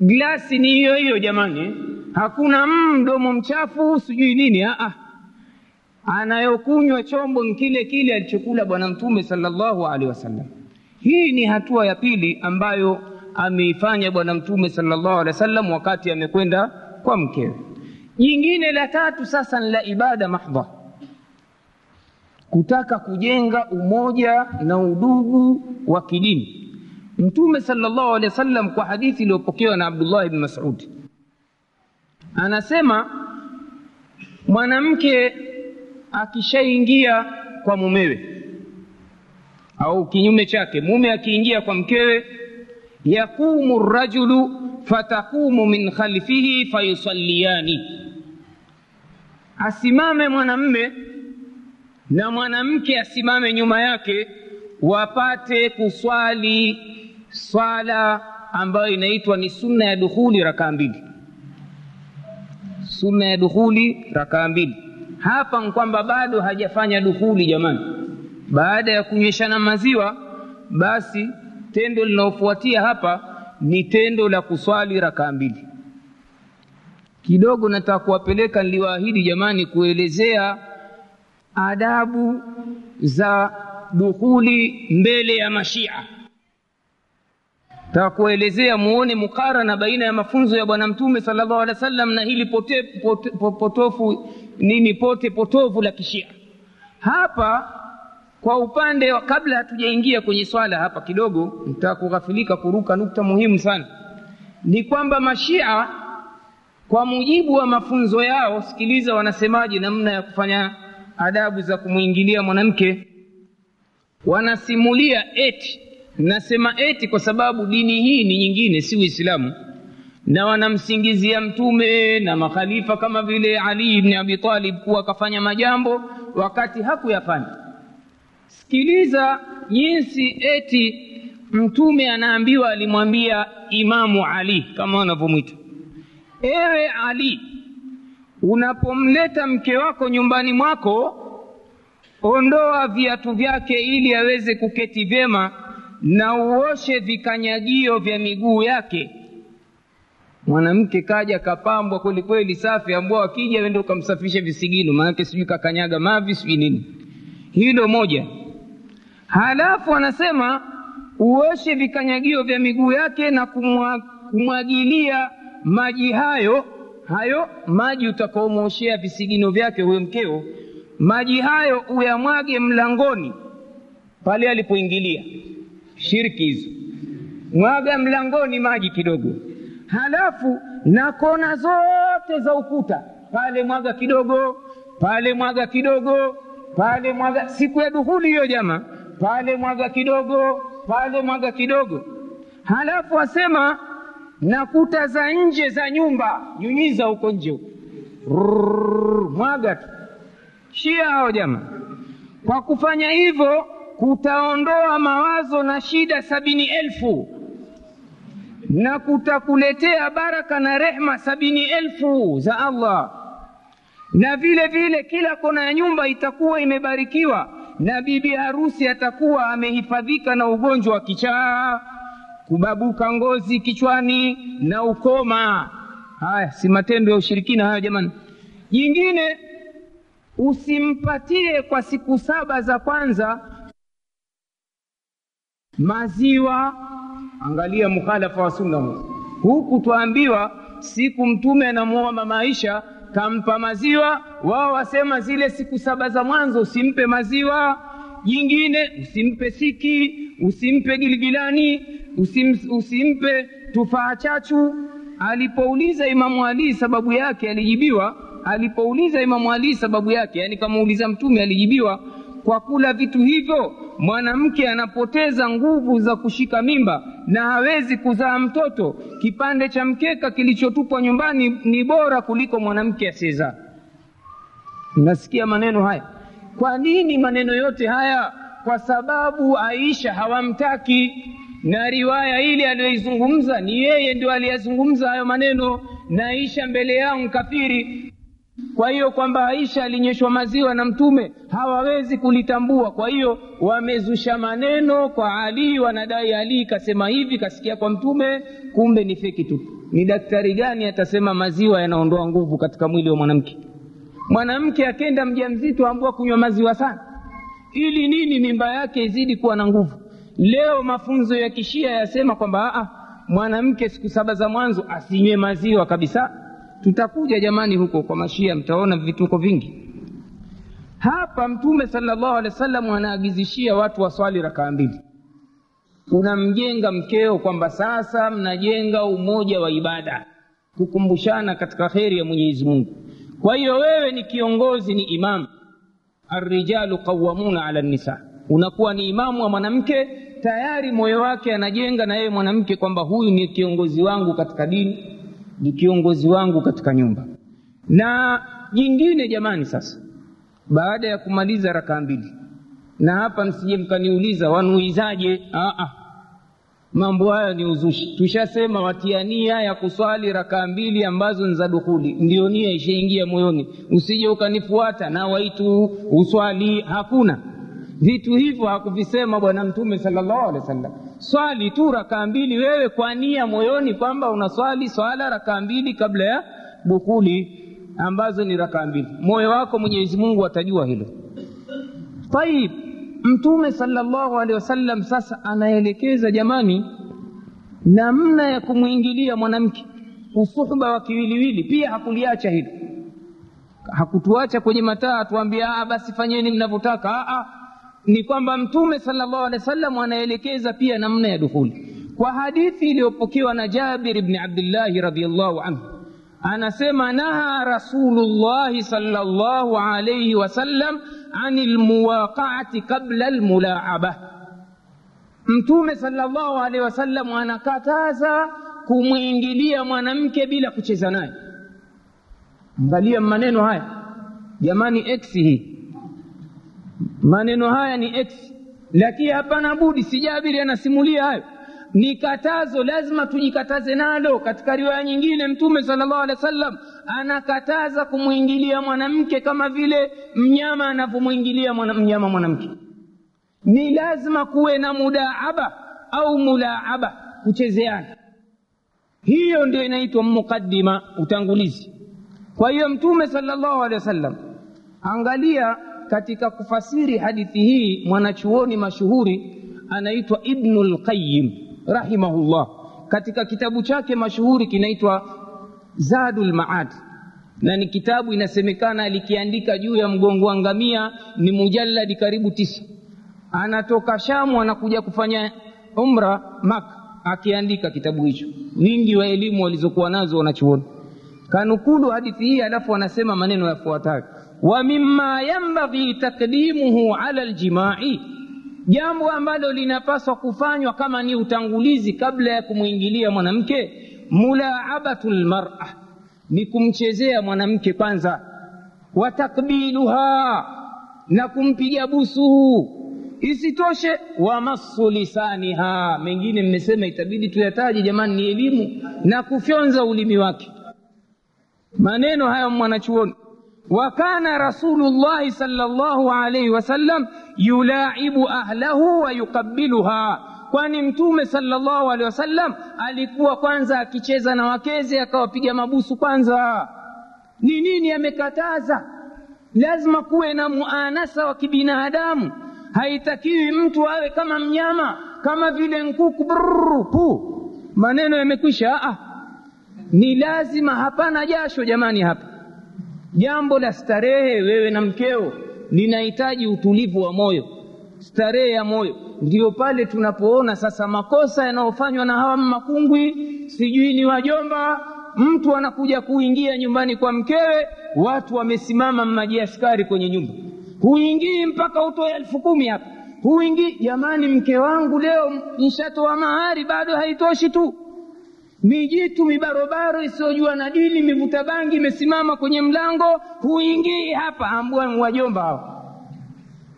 glasi ni hiyo hiyo jamani. Hakuna mdomo mchafu sijui nini Aa, anayokunywa chombo ni kile kile alichokula bwana mtume salllahu alehi wasallam. Hii ni hatua ya pili ambayo ameifanya bwana mtume salllahu alehi wasallam wakati amekwenda kwa mkewe. Jingine la tatu sasa ni la ibada mahdha. Kutaka kujenga umoja na udugu wa kidini. Mtume salllahu alehi wasallam kwa hadithi iliyopokewa na abdullah bni masudi anasema mwanamke akishaingia kwa mumewe au kinyume chake mume akiingia kwa mkewe yaqumu rajulu fataqumu min khalfihi fayusalliyani. Asimame mwanamme na mwanamke asimame nyuma yake wapate kuswali swala ambayo inaitwa ni sunna ya dukhuli rakaa mbili. Sunna ya dukhuli rakaa mbili. Hapa ni kwamba bado hajafanya dukhuli jamani. Baada ya kunyweshana maziwa basi tendo linalofuatia hapa ni tendo la kuswali rakaa mbili. Kidogo nataka kuwapeleka niliwaahidi jamani kuelezea adabu za dukhuli mbele ya mashia. Takuelezea muone mukarana baina ya mafunzo ya bwana mtume salllahu alehi wa sallam na hili pote, pote, potofu nini pote potovu la kishia. Hapa kwa upande wa kabla hatujaingia kwenye swala hapa kidogo nitaka kuruka nukta muhimu sana. Ni kwamba mashia kwa mujibu wa mafunzo yao sikiliza wanasemaje namna ya kufanya adabu za kumwingilia mwanamke. Wanasimulia eti nasema eti kwa sababu dini hii ni nyingine si uislamu. Na wanamsingizia mtume na makhalifa kama vile ali ibni abi talib kuwa akafanya majambo wakati hakuyafanya sikiliza jinsi eti mtume anaambiwa alimwambia imamu ali kama wanavyomwita ewe ali unapomleta mke wako nyumbani mwako ondoa viatu vyake ili aweze kuketi vyema na uoshe vikanyagio vya miguu yake. Mwanamke kaja kapambwa kweli kweli safi ambao akija wende ukamsafishe visigino maanake sijui kakanyaga mavi sijui nini. Hilo moja halafu anasema uoshe vikanyagio vya miguu yake na kumwagilia maji hayo hayo maji utakaomwoshea visigino vyake huyo mkeo. Maji hayo uyamwage mlangoni pale alipoingilia. Shirki hizo. Mwaga mlangoni maji kidogo. Halafu na kona zote za ukuta. Pale mwaga kidogo pale mwaga kidogo pale mwaga siku ya duhuli hiyo jama pale mwaga kidogo pale mwaga kidogo. Halafu asema na kuta za nje za nyumba. Nyunyiza huko nje huko. Mwaga tu. Shia hao jama kwa kufanya hivyo kutaondoa mawazo na shida sabini elfu. Na kutakuletea baraka na rehma sabini elfu za allah. Na vile vile kila kona ya nyumba itakuwa imebarikiwa na bibi harusi atakuwa amehifadhika na ugonjwa wa kichaa kubabuka ngozi kichwani na ukoma. Haya si matendo ya ushirikina hayo jamani. Jingine usimpatie kwa siku saba za kwanza maziwa. Angalia mukhalafa wa sunna huku twaambiwa siku mtume anamuoa mama aisha kampa maziwa wao wasema zile siku saba za mwanzo usimpe maziwa jingine usimpe siki usimpe giligilani usim, usimpe tufaa chachu. Alipouliza imamu ali sababu yake alijibiwa. Alipouliza imamu ali sababu yake yani kamuuliza mtume alijibiwa. Kwa kula vitu hivyo mwanamke anapoteza nguvu za kushika mimba na hawezi kuzaa mtoto kipande cha mkeka kilichotupwa nyumbani ni bora kuliko mwanamke asiyezaa nasikia maneno haya. Kwa nini maneno yote haya? Kwa sababu aisha hawamtaki. Na riwaya ile aliyoizungumza ni yeye ndio aliyezungumza hayo maneno. Na aisha mbele yao mkafiri kwa hiyo kwamba aisha alinyeshwa maziwa na mtume hawawezi kulitambua. Kwa hiyo wamezusha maneno kwa ali wanadai ali kasema hivi kasikia kwa mtume kumbe ni feki tu. Ni daktari gani atasema maziwa yanaondoa nguvu katika mwili wa mwanamke mwanamke akenda mja mzito ambua kunywa maziwa sana. Ili nini mimba yake izidi kuwa na nguvu? Leo mafunzo ya kishia yasema kwamba mwanamke siku saba za mwanzo asinywe maziwa kabisa. Tutakuja jamani huko kwa mashia mtaona vituko vingi. Hapa mtume salllahu alehi wasallam anaagizishia watu waswali rakaa mbili. Unamjenga mkeo kwamba sasa mnajenga umoja wa ibada. Kukumbushana katika kheri ya mwenyezi mungu kwa hiyo wewe ni kiongozi ni imamu. Arrijalu qawamuna ala nisa unakuwa ni imamu wa mwanamke tayari moyo wake anajenga na yeye mwanamke kwamba huyu ni kiongozi wangu katika dini ni kiongozi wangu katika nyumba. Na jingine jamani sasa baada ya kumaliza rakaa mbili na hapa msije mkaniuliza wanuizaje? Aa, mambo hayo ni uzushi. Tushasema watia nia ya kuswali rakaa mbili ambazo ni za dukhuli. Ndio nia ishaingia moyoni. Usije ukanifuata na waitu uswali. Hakuna. Vitu hivyo hakuvisema bwana mtume salllahu alehi wa sallam swali tu rakaa mbili wewe kwa nia moyoni kwamba unaswali swala rakaa mbili kabla ya dukhuli ambazo ni rakaa mbili. Moyo wako mwenyezi mungu atajua hilo. Tayib mtume sallallahu alehi wasallam sasa anaelekeza jamani namna ya kumwingilia mwanamke usuhba wa kiwiliwili pia hakuliacha hilo. Hakutuacha kwenye mataa atuambia basi fanyeni mnavyotaka. Ni kwamba mtume salllah alehi wasallam anaelekeza pia namna ya dukhuli. Kwa hadithi iliyopokewa na jabir bni abdillahi radiallahu anhu anasema naha rasulullahi salllahu alaihi wasallam عن المواقعة قبل الملاعبة. متومة صلى الله عليه وسلم وأنا كاتازا كم انجلية منامك بلا كتزاناي انجلية مانينو هاي. يماني إكس هي. مانينو هاي يعني اكسي لكي هبانا بودي سجابري أنا سمولي هاي. Ni katazo lazima tujikataze nalo. Katika riwaya nyingine mtume salllahu alehi wa sallam anakataza kumwingilia mwanamke kama vile mnyama anavyomwingilia mnyama mwanamke. Ni lazima kuwe na mudaaba au mulaaba kuchezeana. Hiyo ndio inaitwa muqadima utangulizi. Kwa hiyo mtume salllahu alehi wa sallam angalia katika kufasiri hadithi hii mwanachuoni mashuhuri anaitwa ibnu lqayim rahimahullah. Katika kitabu chake mashuhuri kinaitwa zadul maad. Na ni kitabu inasemekana alikiandika juu ya mgongo wa ngamia ni mujalladi karibu tisa. Anatoka shamu anakuja kufanya umra maka akiandika kitabu hicho. Wingi wa elimu walizokuwa nazo wanachuoni. Kanukulu hadithi hii alafu anasema maneno yafuatayo. Wa mima yambaghi takdimuhu ala ljimai jambo ambalo linapaswa kufanywa kama ni utangulizi kabla ya kumwingilia mwanamke mulaabatu lmara ni kumchezea mwanamke kwanza. Wa takbiluha na kumpiga busu. Isitoshe wamassu lisaniha. Mengine mmesema itabidi tuyataje jamani ni elimu na kufyonza ulimi wake. Maneno haya mwanachuoni. Wa kana rasulullahi salllahu alaihi wasallam yulaibu ahlahu wa yukabiluha kwani mtume sallallahu alaihi wasallam alikuwa kwanza akicheza na wakeze akawapiga mabusu kwanza. Ni nini amekataza? Lazima kuwe na muanasa wa kibinadamu. Haitakiwi mtu awe kama mnyama kama vile nkuku. Brrr, pu maneno yamekwisha. Ah. ni lazima hapana jasho jamani hapa. Jambo la starehe wewe na mkeo linahitaji utulivu wa moyo starehe ya moyo. Ndio pale tunapoona sasa makosa yanayofanywa na hawa makungwi sijui ni wajomba mtu anakuja kuingia nyumbani kwa mkewe watu wamesimama maji askari kwenye nyumba. Huingii mpaka utoe elfu kumi hapa. Huingii jamani mke wangu leo nshatoa mahari bado haitoshi tu mijitu mibarobaro isiyojua na dini mivuta bangi imesimama kwenye mlango huingii hapa. Ambua wajomba hao.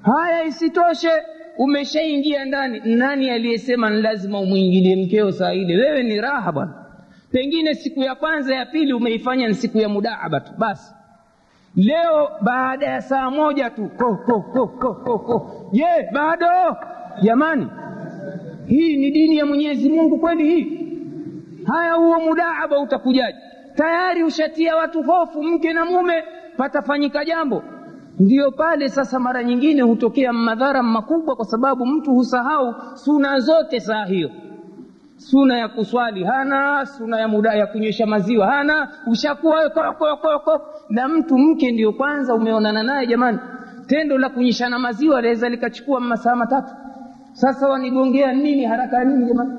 Haya isitoshe umeshaingia ndani. Nani aliyesema ni lazima umwingilie mkeo saa ile wewe ni raha bwana. Pengine siku ya kwanza ya pili umeifanya ni siku ya mudaaba tu. Basi. Leo baada ya saa moja tu. Ko ko ko ko ko ko. Je bado? Jamani hii ni dini ya mwenyezi mungu kweli hii haya huo mudaaba utakujaje? Tayari ushatia watu hofu mke na mume patafanyika jambo. Ndiyo pale sasa mara nyingine hutokea madhara makubwa kwa sababu mtu husahau suna zote saa hiyo. Suna ya kuswali hana suna ya muda ya kunyesha maziwa hana ushakuwa kokokoko na mtu mke ndio kwanza umeonana naye jamani. Tendo la kunyeshana maziwa laweza likachukua masaa matatu. Sasa wanigongea nini haraka nini jamani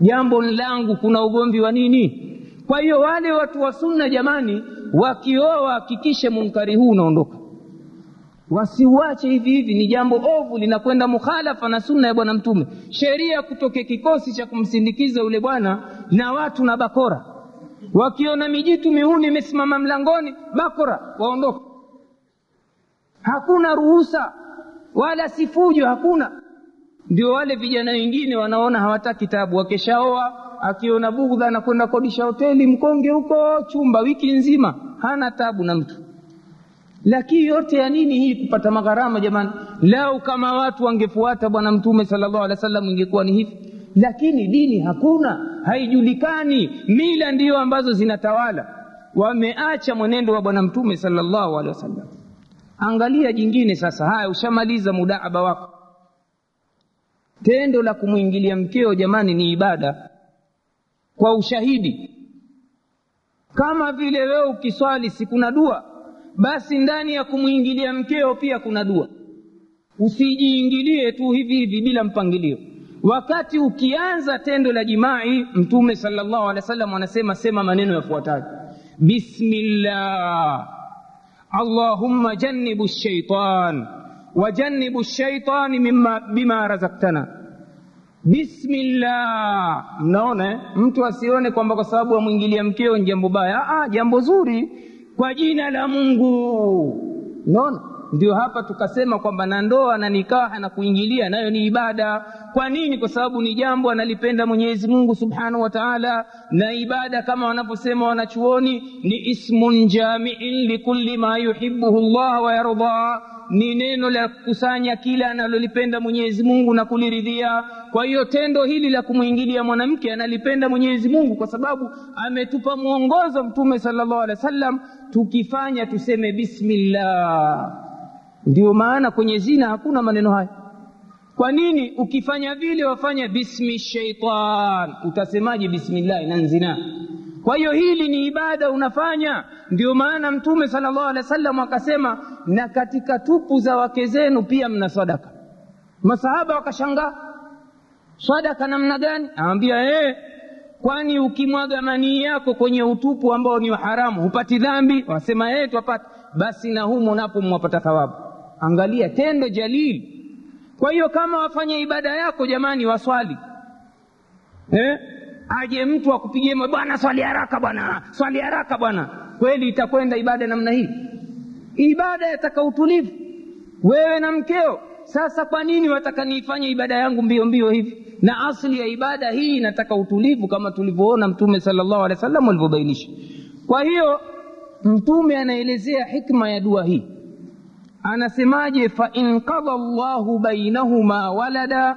jambo langu kuna ugomvi wa nini? Kwa hiyo wale watu wa sunna jamani wakioa wahakikishe munkari huu unaondoka. Wasiuache hivi hivi ni jambo ovu linakwenda mukhalafa na sunna ya bwana mtume. Sheria kutoke kikosi cha kumsindikiza yule bwana na watu na bakora. Wakiona mijitu mihuni imesimama mlangoni bakora waondoke. Hakuna ruhusa wala sifujo hakuna ndio wale vijana wengine wanaona hawataki tabu wakeshaoa akiona bughdha anakwenda kodisha hoteli mkonge huko chumba wiki nzima hana tabu na mtu. Lakini yote ya nini hii kupata magharama jamani? Lau kama watu wangefuata bwana mtume salllahu alehi wa ingekuwa ni hivi. Lakini dini hakuna haijulikani. Mila ndiyo ambazo zinatawala. Wameacha mwenendo wa bwana mtume salllahu alehi wasallam. Angalia jingine sasa. Haya ushamaliza mudaaba wako tendo la kumwingilia mkeo jamani ni ibada. Kwa ushahidi. Kama vile wewe ukiswali si kuna dua basi ndani ya kumwingilia mkeo pia kuna dua. Usijiingilie tu hivi hivi bila mpangilio. Wakati ukianza tendo la jimai mtume salllahu alehi wa sallam anasema sema maneno yafuatayo. Bismillah. Allahumma jannibu shaitan wajannibu shaitani mima, bima razaktana bismillah. Mnaona mtu asione kwamba kwa sababu amwingilia mkeo ni jambo baya. Ah, jambo zuri. Kwa jina la mungu. Unaona ndio hapa tukasema kwamba na ndoa na nikaha na kuingilia nayo ni ibada. Kwa nini? Kwa sababu ni jambo analipenda mwenyezi mungu subhanahu wa taala na ibada kama wanavyosema wanachuoni ni ismun jamiin likulli ma yuhibuhu llah wayardaa ni neno la kukusanya kila analolipenda mwenyezi mungu na kuliridhia. Kwa hiyo tendo hili la kumwingilia mwanamke analipenda mwenyezi mungu kwa sababu ametupa mwongozo mtume salllahu alehi wa sallam tukifanya tuseme bismillah ndio maana kwenye zina hakuna maneno haya. Kwa nini? Ukifanya vile wafanya bismi shaitan. Utasemaje bismillahi na zina? kwa hiyo hili ni ibada unafanya. Ndio maana mtume sallallahu alaihi wasallam akasema na katika tupu za wake zenu pia mna sadaka. Masahaba wakashangaa sadaka namna gani? Awambia eh, kwani ukimwaga manii yako kwenye utupu ambao ni haramu hupati dhambi? Wasema eh, twapata. Basi na humo napo mwapata thawabu angalia tendo jalili. Kwa hiyo kama wafanya ibada yako jamani waswali. Eh? aje mtu akupigie bwana swali haraka bwana swali haraka bwana. Kweli itakwenda ibada namna hii? Ibada yataka utulivu. Wewe na mkeo sasa kwa nini wataka niifanye ibada yangu mbio mbio hivi? Na asli ya ibada hii inataka utulivu kama tulivyoona mtume salllahu alehi wasallam alivyobainisha. Kwa hiyo mtume anaelezea hikma ya dua hii anasemaje? Fain qada llahu bainahuma walada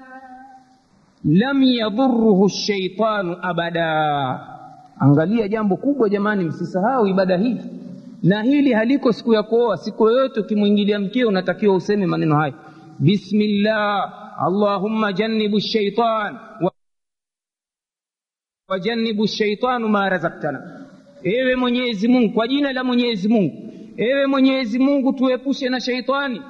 lam yadhuruhu shaitanu abada. Angalia jambo kubwa jamani msisahau ibada hii. Na hili haliko siku ya kuoa siku yoyote ukimwingilia mkeo unatakiwa useme maneno haya bismillah allahumma jannibu shaitan wa wajannibu shaitanu ma razaktana ewe mwenyezi mungu kwa jina la mwenyezi mungu ewe mwenyezi mungu tuepushe na sheitani.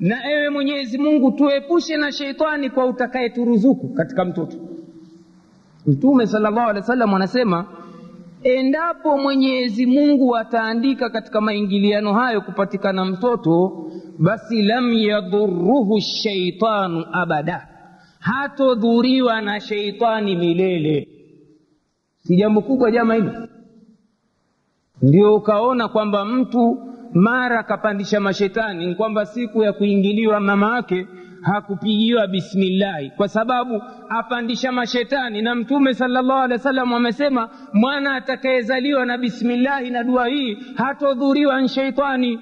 Na ewe mwenyezi mungu tuepushe na sheitani kwa utakayeturuzuku katika mtoto. Mtume salllahu alehi wa sallam anasema endapo mwenyezi mungu ataandika katika maingiliano hayo kupatikana mtoto basi lam yadhuruhu shaitanu abada. Hatodhuriwa na sheitani milele. Si jambo kubwa jama hilo? Ndio ukaona kwamba mtu mara akapandisha mashetani ni kwamba siku ya kuingiliwa mama yake hakupigiwa bismillahi. Kwa sababu apandisha mashetani na mtume salllahu alehi wa sallam amesema mwana atakayezaliwa na bismillahi na dua hii hatodhuriwa ni sheitani.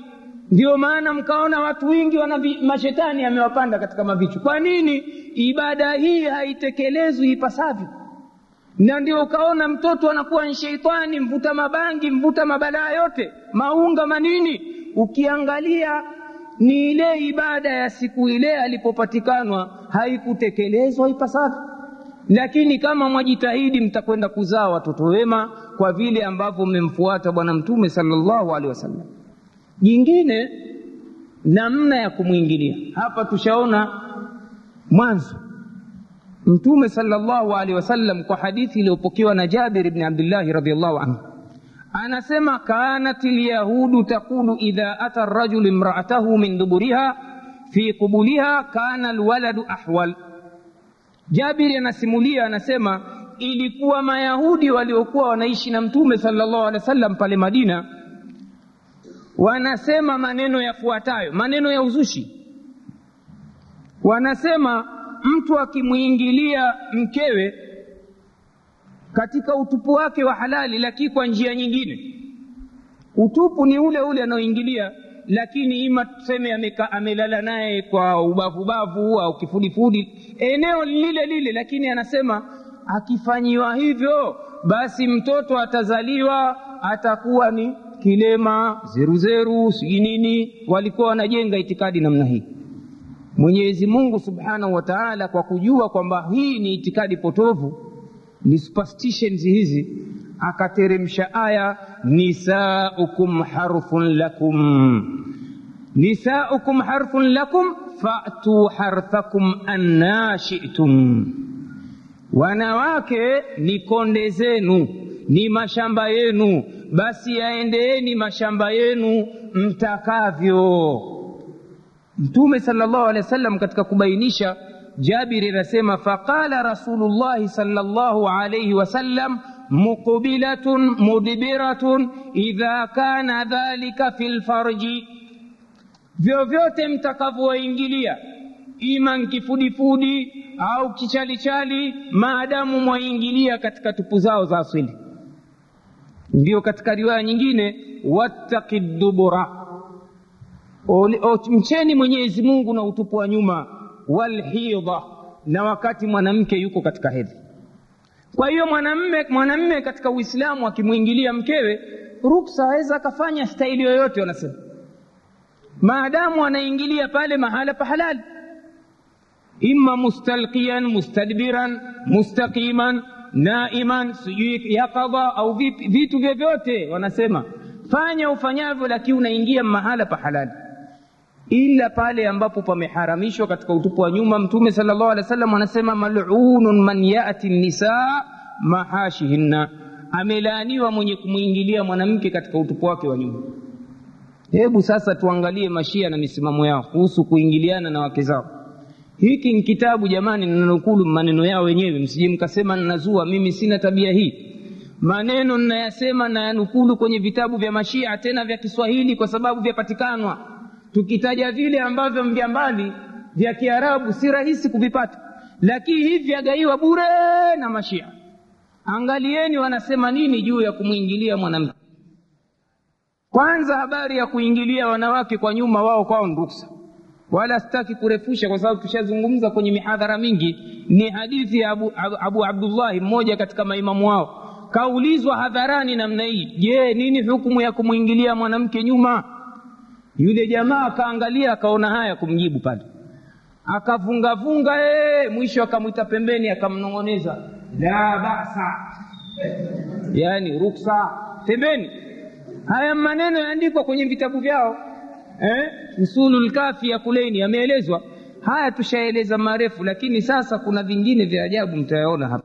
Ndio maana mkaona watu wengi wana mashetani amewapanda katika mavichu. Kwa nini? Ibada hii haitekelezwi ipasavyo na ndio ukaona mtoto anakuwa ni sheitani mvuta mabangi mvuta mabalaa yote. Maunga manini? Ukiangalia ni ile ibada ya siku ile alipopatikanwa haikutekelezwa ipasavyo. Lakini kama mwajitahidi mtakwenda kuzaa watoto wema kwa vile ambavyo mmemfuata bwana mtume sallallahu alehi wasallam. Jingine namna ya kumwingilia. Hapa tushaona mwanzo mtume sallallahu alaihi wasallam kwa hadithi iliyopokewa na jabir bni abdillahi radiallahu anhu anasema kanat lyahudu taqulu idha ata rajulu imraatahu min duburiha fi qubuliha kana lwaladu ahwal. Jabiri anasimulia anasema ilikuwa mayahudi waliokuwa wanaishi na mtume salllahu alehi wasallam pale madina wanasema maneno yafuatayo maneno ya uzushi. Wanasema mtu akimwingilia mkewe katika utupu wake wa halali lakini kwa njia nyingine. Utupu ni ule ule anaoingilia lakini ima tuseme amelala naye kwa ubavubavu au kifudifudi eneo lile lile lakini anasema akifanyiwa hivyo basi mtoto atazaliwa atakuwa ni kilema zeruzeru sijui nini walikuwa wanajenga itikadi namna hii mwenyezi mungu subhanahu wa taala kwa kujua kwamba hii ni itikadi potovu ni superstitions hizi akateremsha aya nisaukum harfun lakum. Nisaukum harfun lakum fatu harfakum anna shitum. Wanawake ni konde zenu ni mashamba yenu basi yaendeeni mashamba yenu mtakavyo mtume salllahu alehi wa sallam katika kubainisha jabiri anasema faqala rasulullahi salllahu alaihi wasallam muqbilatun mudbiratun idha kana dhalika fi lfarji vyovyote mtakavyoingilia ima nkifudifudi au kichalichali maadamu mwaingilia katika tupu zao za asili. Ndio katika riwaya nyingine wattaki dubura mcheni mwenyezi mungu na utupu wa nyuma walhidha na wakati mwanamke yuko katika hedhi. Kwa hiyo mwanamme mwanamme katika uislamu akimwingilia mkewe ruksa aweza akafanya staili yoyote wanasema. Maadamu anaingilia pale mahala pa halali imma mustalqiyan mustadbiran mustaqiman naiman sijui yakadha au vitu vyovyote wanasema. Fanya ufanyavyo lakini unaingia mahala pa halali ila pale ambapo pameharamishwa katika utupu wa nyuma mtume sallallahu alaihi wasallam anasema malunun man yati nisaa mahashihinna. Amelaaniwa mwenye kumwingilia mwanamke katika utupu wake wa nyuma. Hebu sasa tuangalie mashia na misimamo yao kuhusu kuingiliana na wake zao. Hiki ni kitabu jamani nanukulu maneno yao wenyewe. Msije mkasema ninazua mimi sina tabia hii. Maneno ninayasema nayanukulu kwenye vitabu vya mashia tena vya kiswahili kwa sababu vyapatikanwa tukitaja vile ambavyo mjambani vya kiarabu si rahisi kuvipata. Lakini hivi vyagaiwa bure na mashia. Angalieni wanasema nini juu ya kumwingilia mwanamke. Kwanza habari ya kuingilia wanawake kwa nyuma wao kwao ni wala sitaki kurefusha kwa sababu tushazungumza kwenye mihadhara mingi. Ni hadithi ya abu, abu, abu abdullahi mmoja katika maimamu wao. Kaulizwa hadharani namna hii. Je nini hukumu ya kumwingilia mwanamke nyuma yule jamaa akaangalia akaona haya kumjibu pale. Akavungavunga ee, mwisho akamwita pembeni akamnong'oneza. La basa. Yani ruksa. Pembeni. Haya maneno yaandikwa kwenye vitabu vyao eh? usulu lkafi ya kuleini yameelezwa. Haya tushaeleza marefu lakini sasa kuna vingine vya ajabu mtayaona hapa.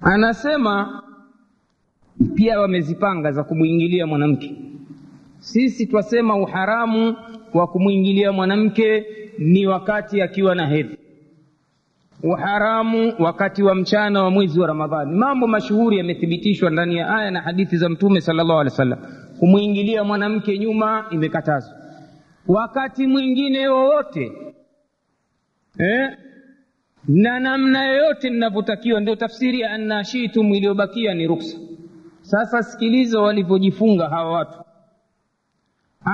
Anasema pia wamezipanga za kumwingilia mwanamke sisi twasema uharamu wa kumwingilia mwanamke ni wakati akiwa na hedhi. Uharamu wakati wa mchana wa mwezi wa ramadhani. Mambo mashuhuri yamethibitishwa ndani ya aya na hadithi za mtume sal llahu alehi wa sallam kumwingilia mwanamke nyuma imekatazwa. Wakati mwingine wowote eh? na namna yoyote ninavyotakiwa ndio tafsiri ya annashitum iliyobakia ni ruksa. Sasa sikiliza walivyojifunga hawa watu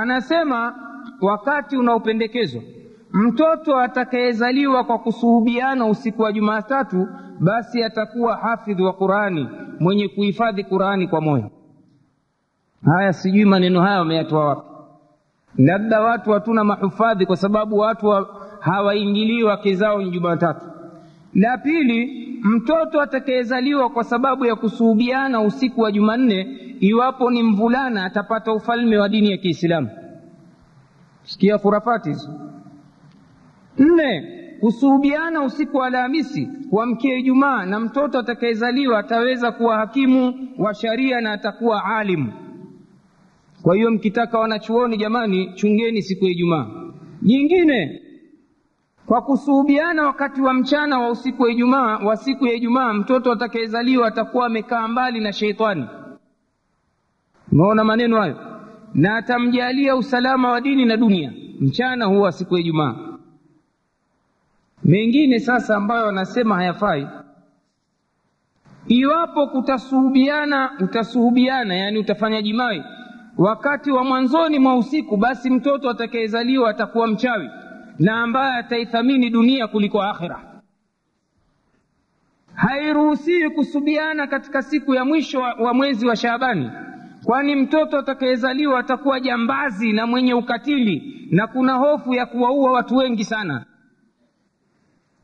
anasema wakati unaopendekezwa mtoto atakayezaliwa kwa kusuhubiana usiku wa jumatatu basi atakuwa hafidhi wa qurani mwenye kuhifadhi qurani kwa moyo. Haya sijui maneno haya wameyatoa wapi. Labda watu hatuna mahufadhi kwa sababu watu hawaingilii wake zao ni jumatatu la pili mtoto atakayezaliwa kwa sababu ya kusuhubiana usiku wa jumanne iwapo ni mvulana atapata ufalme wa dini ya kiislamu. Sikia khurafati hizo. Nne kusuhubiana usiku wa alhamisi kuamkia ijumaa na mtoto atakayezaliwa ataweza kuwa hakimu wa sharia na atakuwa alimu kwa hiyo mkitaka wanachuoni jamani chungeni siku ya ijumaa. Nyingine kwa kusuhubiana wakati wa mchana wa usiku wa ijumaa wa siku ya ijumaa mtoto atakayezaliwa atakuwa amekaa mbali na sheitani. Umeona maneno hayo? Na atamjalia usalama wa dini na dunia. Mchana huwa siku ya ijumaa. Mengine sasa ambayo wanasema hayafai. Iwapo kutasuhubiana utasuhubiana yani utafanya jimai wakati wa mwanzoni mwa usiku basi mtoto atakayezaliwa atakuwa mchawi na ambaye ataithamini dunia kuliko akhira. Hairuhusiwi kusubiana katika siku ya mwisho wa, mwezi wa shaabani kwani mtoto atakayezaliwa atakuwa jambazi na mwenye ukatili na kuna hofu ya kuwaua watu wengi sana.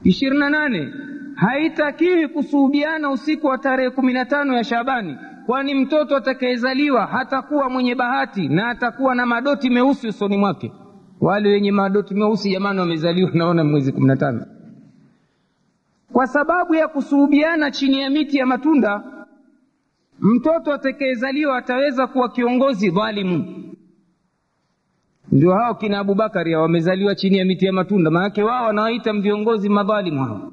Ishirini na nane haitakiwi kusuhubiana usiku wa tarehe kumi na tano ya shabani kwani mtoto atakayezaliwa hatakuwa mwenye bahati na atakuwa na madoti meusi usoni mwake wale wenye madoti meusi jamani wamezaliwa naona mwezi kumi na tano. Kwa sababu ya kusuhubiana chini ya miti ya matunda mtoto atakayezaliwa ataweza kuwa kiongozi dhalimu. Ndio hao kina abubakari hao wamezaliwa chini ya miti ya matunda maanake wao wanawaita viongozi madhalimu hao.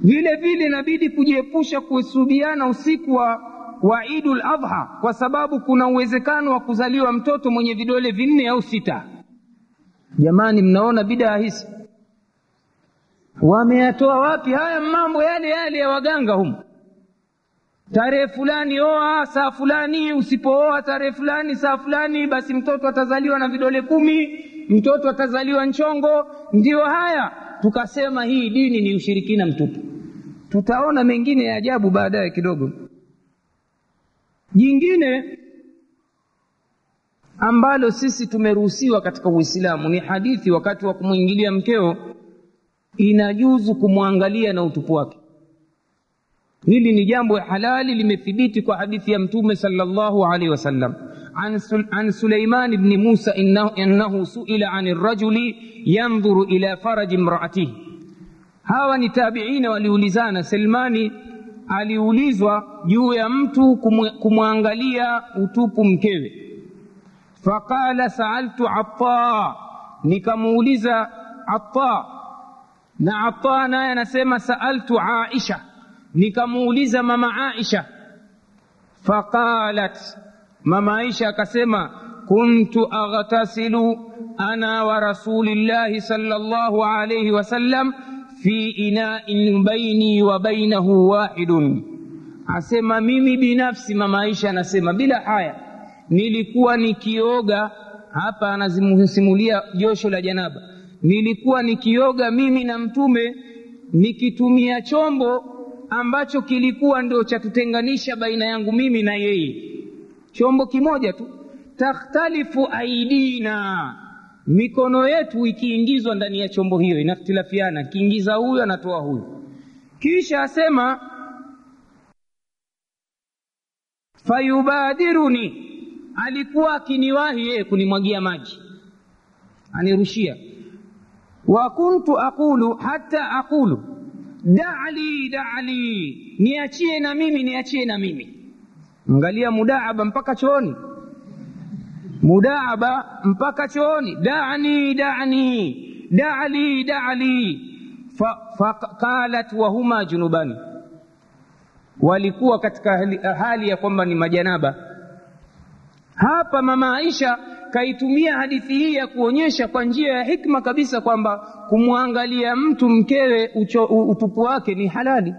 Vile vile inabidi kujiepusha kusuhubiana usiku wa, wa idul adha kwa sababu kuna uwezekano wa kuzaliwa mtoto mwenye vidole vinne au sita. Jamani mnaona bidaa hizi? Wameyatoa wapi haya mambo yale yale ya waganga humu? Tarehe fulani oa saa fulani usipooa tarehe fulani saa fulani basi mtoto atazaliwa na vidole kumi mtoto atazaliwa nchongo. Ndiyo haya. Tukasema hii dini ni ushirikina mtupu. Tutaona mengine ya ajabu baadaye kidogo jingine ambalo sisi tumeruhusiwa katika Uislamu ni hadithi, wakati wa kumwingilia mkeo inajuzu kumwangalia na utupu wake. Hili ni jambo halali, limethibiti kwa hadithi ya Mtume sallallahu alaihi wasallam an, sul, an Suleiman bni Musa innahu, innahu suila an rajuli yandhuru ila faraji imraatihi. Hawa ni tabiina, waliulizana Selmani aliulizwa juu ya mtu kumwangalia utupu mkewe. Faqala saaltu ataa nikamuuliza ataa na ataa naye anasema saaltu aisha. Nikamuuliza mama aisha. Faqalat mama aisha akasema kuntu aghtasilu ana wa rasulillahi sallallahu alayhi wasallam fi inain baini wa bainahu wahidun. Asema mimi binafsi mama aisha anasema bila haya nilikuwa nikioga hapa anazimsimulia josho la janaba nilikuwa nikioga mimi na mtume nikitumia chombo ambacho kilikuwa ndio cha kutenganisha baina yangu mimi na yeye. Chombo kimoja tu takhtalifu aidina mikono yetu ikiingizwa ndani ya chombo hiyo inakhtilafiana kiingiza huyu anatoa huyu. Kisha asema fayubadiruni alikuwa akiniwahi yeye kunimwagia maji. Anirushia. Wa kuntu aqulu hata aqulu. Dali dali. Niachie na mimi niachie na mimi. Angalia mudaaba mpaka chooni mudaaba mpaka chooni dani dani dali dali. Faqalat fa wahuma junubani. Walikuwa katika hali, ya kwamba ni majanaba. Hapa mama aisha kaitumia hadithi hii ya kuonyesha kwa njia ya hikma kabisa kwamba kumwangalia mtu mkewe utupu wake ni halali.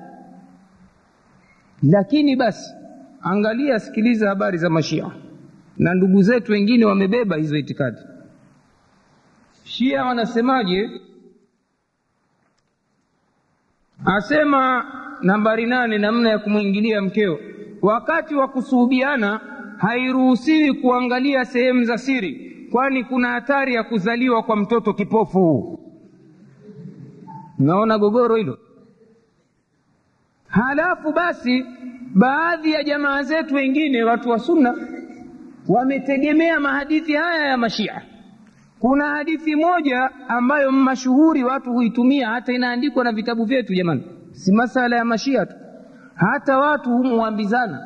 Lakini basi angalia sikiliza habari za mashia na ndugu zetu wengine wamebeba hizo itikadi. Shia wanasemaje? Asema nambari nane namna ya kumwingilia mkeo. Wakati wa kusuhubiana hairuhusiwi kuangalia sehemu za siri kwani kuna hatari ya kuzaliwa kwa mtoto kipofu. Naona gogoro hilo. Halafu basi baadhi ya jamaa zetu wengine watu wa sunna wametegemea mahadithi haya ya mashia. Kuna hadithi moja ambayo mashuhuri watu huitumia hata inaandikwa na vitabu vyetu jamani. Si masala ya mashia tu. Hata watu humu waambizana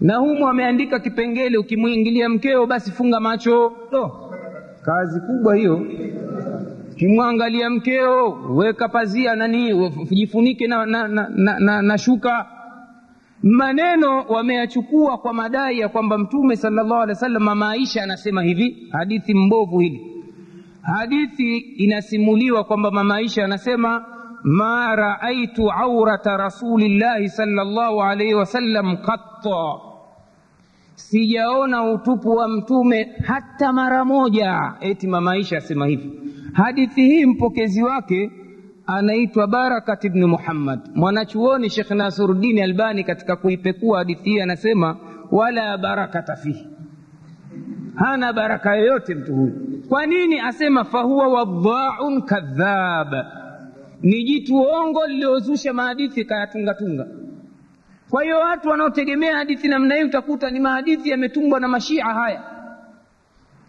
na humu wameandika kipengele ukimwingilia mkeo basi funga macho. No, kazi kubwa hiyo. Ukimwangalia mkeo weka pazia nani jifunike na, na, na, na, na, na shuka maneno wameyachukua kwa madai ya kwamba mtume sallallahu alaihi wasallam mama Aisha anasema hivi hadithi mbovu hili. Hadithi inasimuliwa kwamba mama Aisha anasema ma raaitu aurata rasulillahi sallallahu alaihi wasallam qatta sijaona utupu wa mtume hata mara moja. Eti mama Aisha asema hivi. Hadithi hii mpokezi wake anaitwa Barakat ibn Muhammad. Mwanachuoni Sheikh Nasruddin Albani katika kuipekua hadithi hii anasema wala barakata fihi, hana baraka yoyote mtu huyu. Kwa nini? Asema fahuwa wadhaun kadhab, ni jitu ongo liliozusha mahadithi kayatungatunga. Kwa hiyo watu wanaotegemea hadithi namna hii utakuta ni mahadithi yametungwa na mashia haya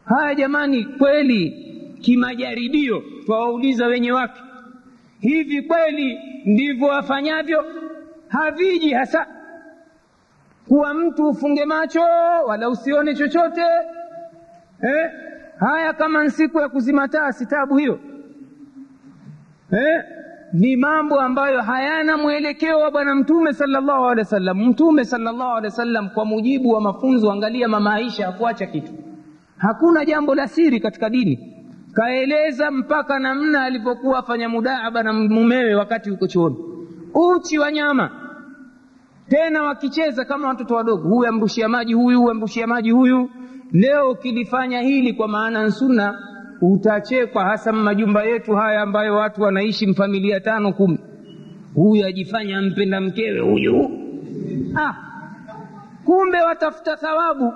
haya. Jamani, kweli kimajaribio, twawauliza wenye wake hivi kweli ndivyo wafanyavyo? Haviji hasa. Kuwa mtu ufunge macho wala usione chochote. Eh? haya kama ni siku ya kuzima taa sitabu hiyo. Eh? ni mambo ambayo hayana mwelekeo wa bwana mtume sallallahu alaihi wasallam. Mtume sallallahu alaihi wasallam kwa mujibu wa mafunzo angalia mama aisha hakuacha kitu. Hakuna jambo la siri katika dini kaeleza mpaka namna alivyokuwa afanya mudaaba na mumewe wakati uko chooni. Uchi wa nyama. Tena wakicheza kama watoto wadogo. Huyu amrushia maji huyu huyu amrushia maji huyu. Leo ukilifanya hili kwa maana nsuna utachekwa hasa majumba yetu haya ambayo watu wanaishi mfamilia tano kumi. Huyu ajifanya mpenda mkewe huyu. Ah, kumbe watafuta thawabu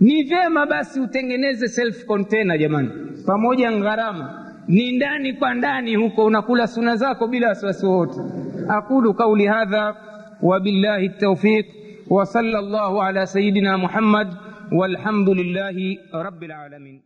ni vyema basi utengeneze self container jamani. Pamoja gharama. Ni ndani kwa ndani huko unakula suna zako bila wasiwasi wowote. Aqulu qauli hadha wabillahi tawfiq wa sallallahu ala sayidina muhammad walhamdulillahi rabbil alamin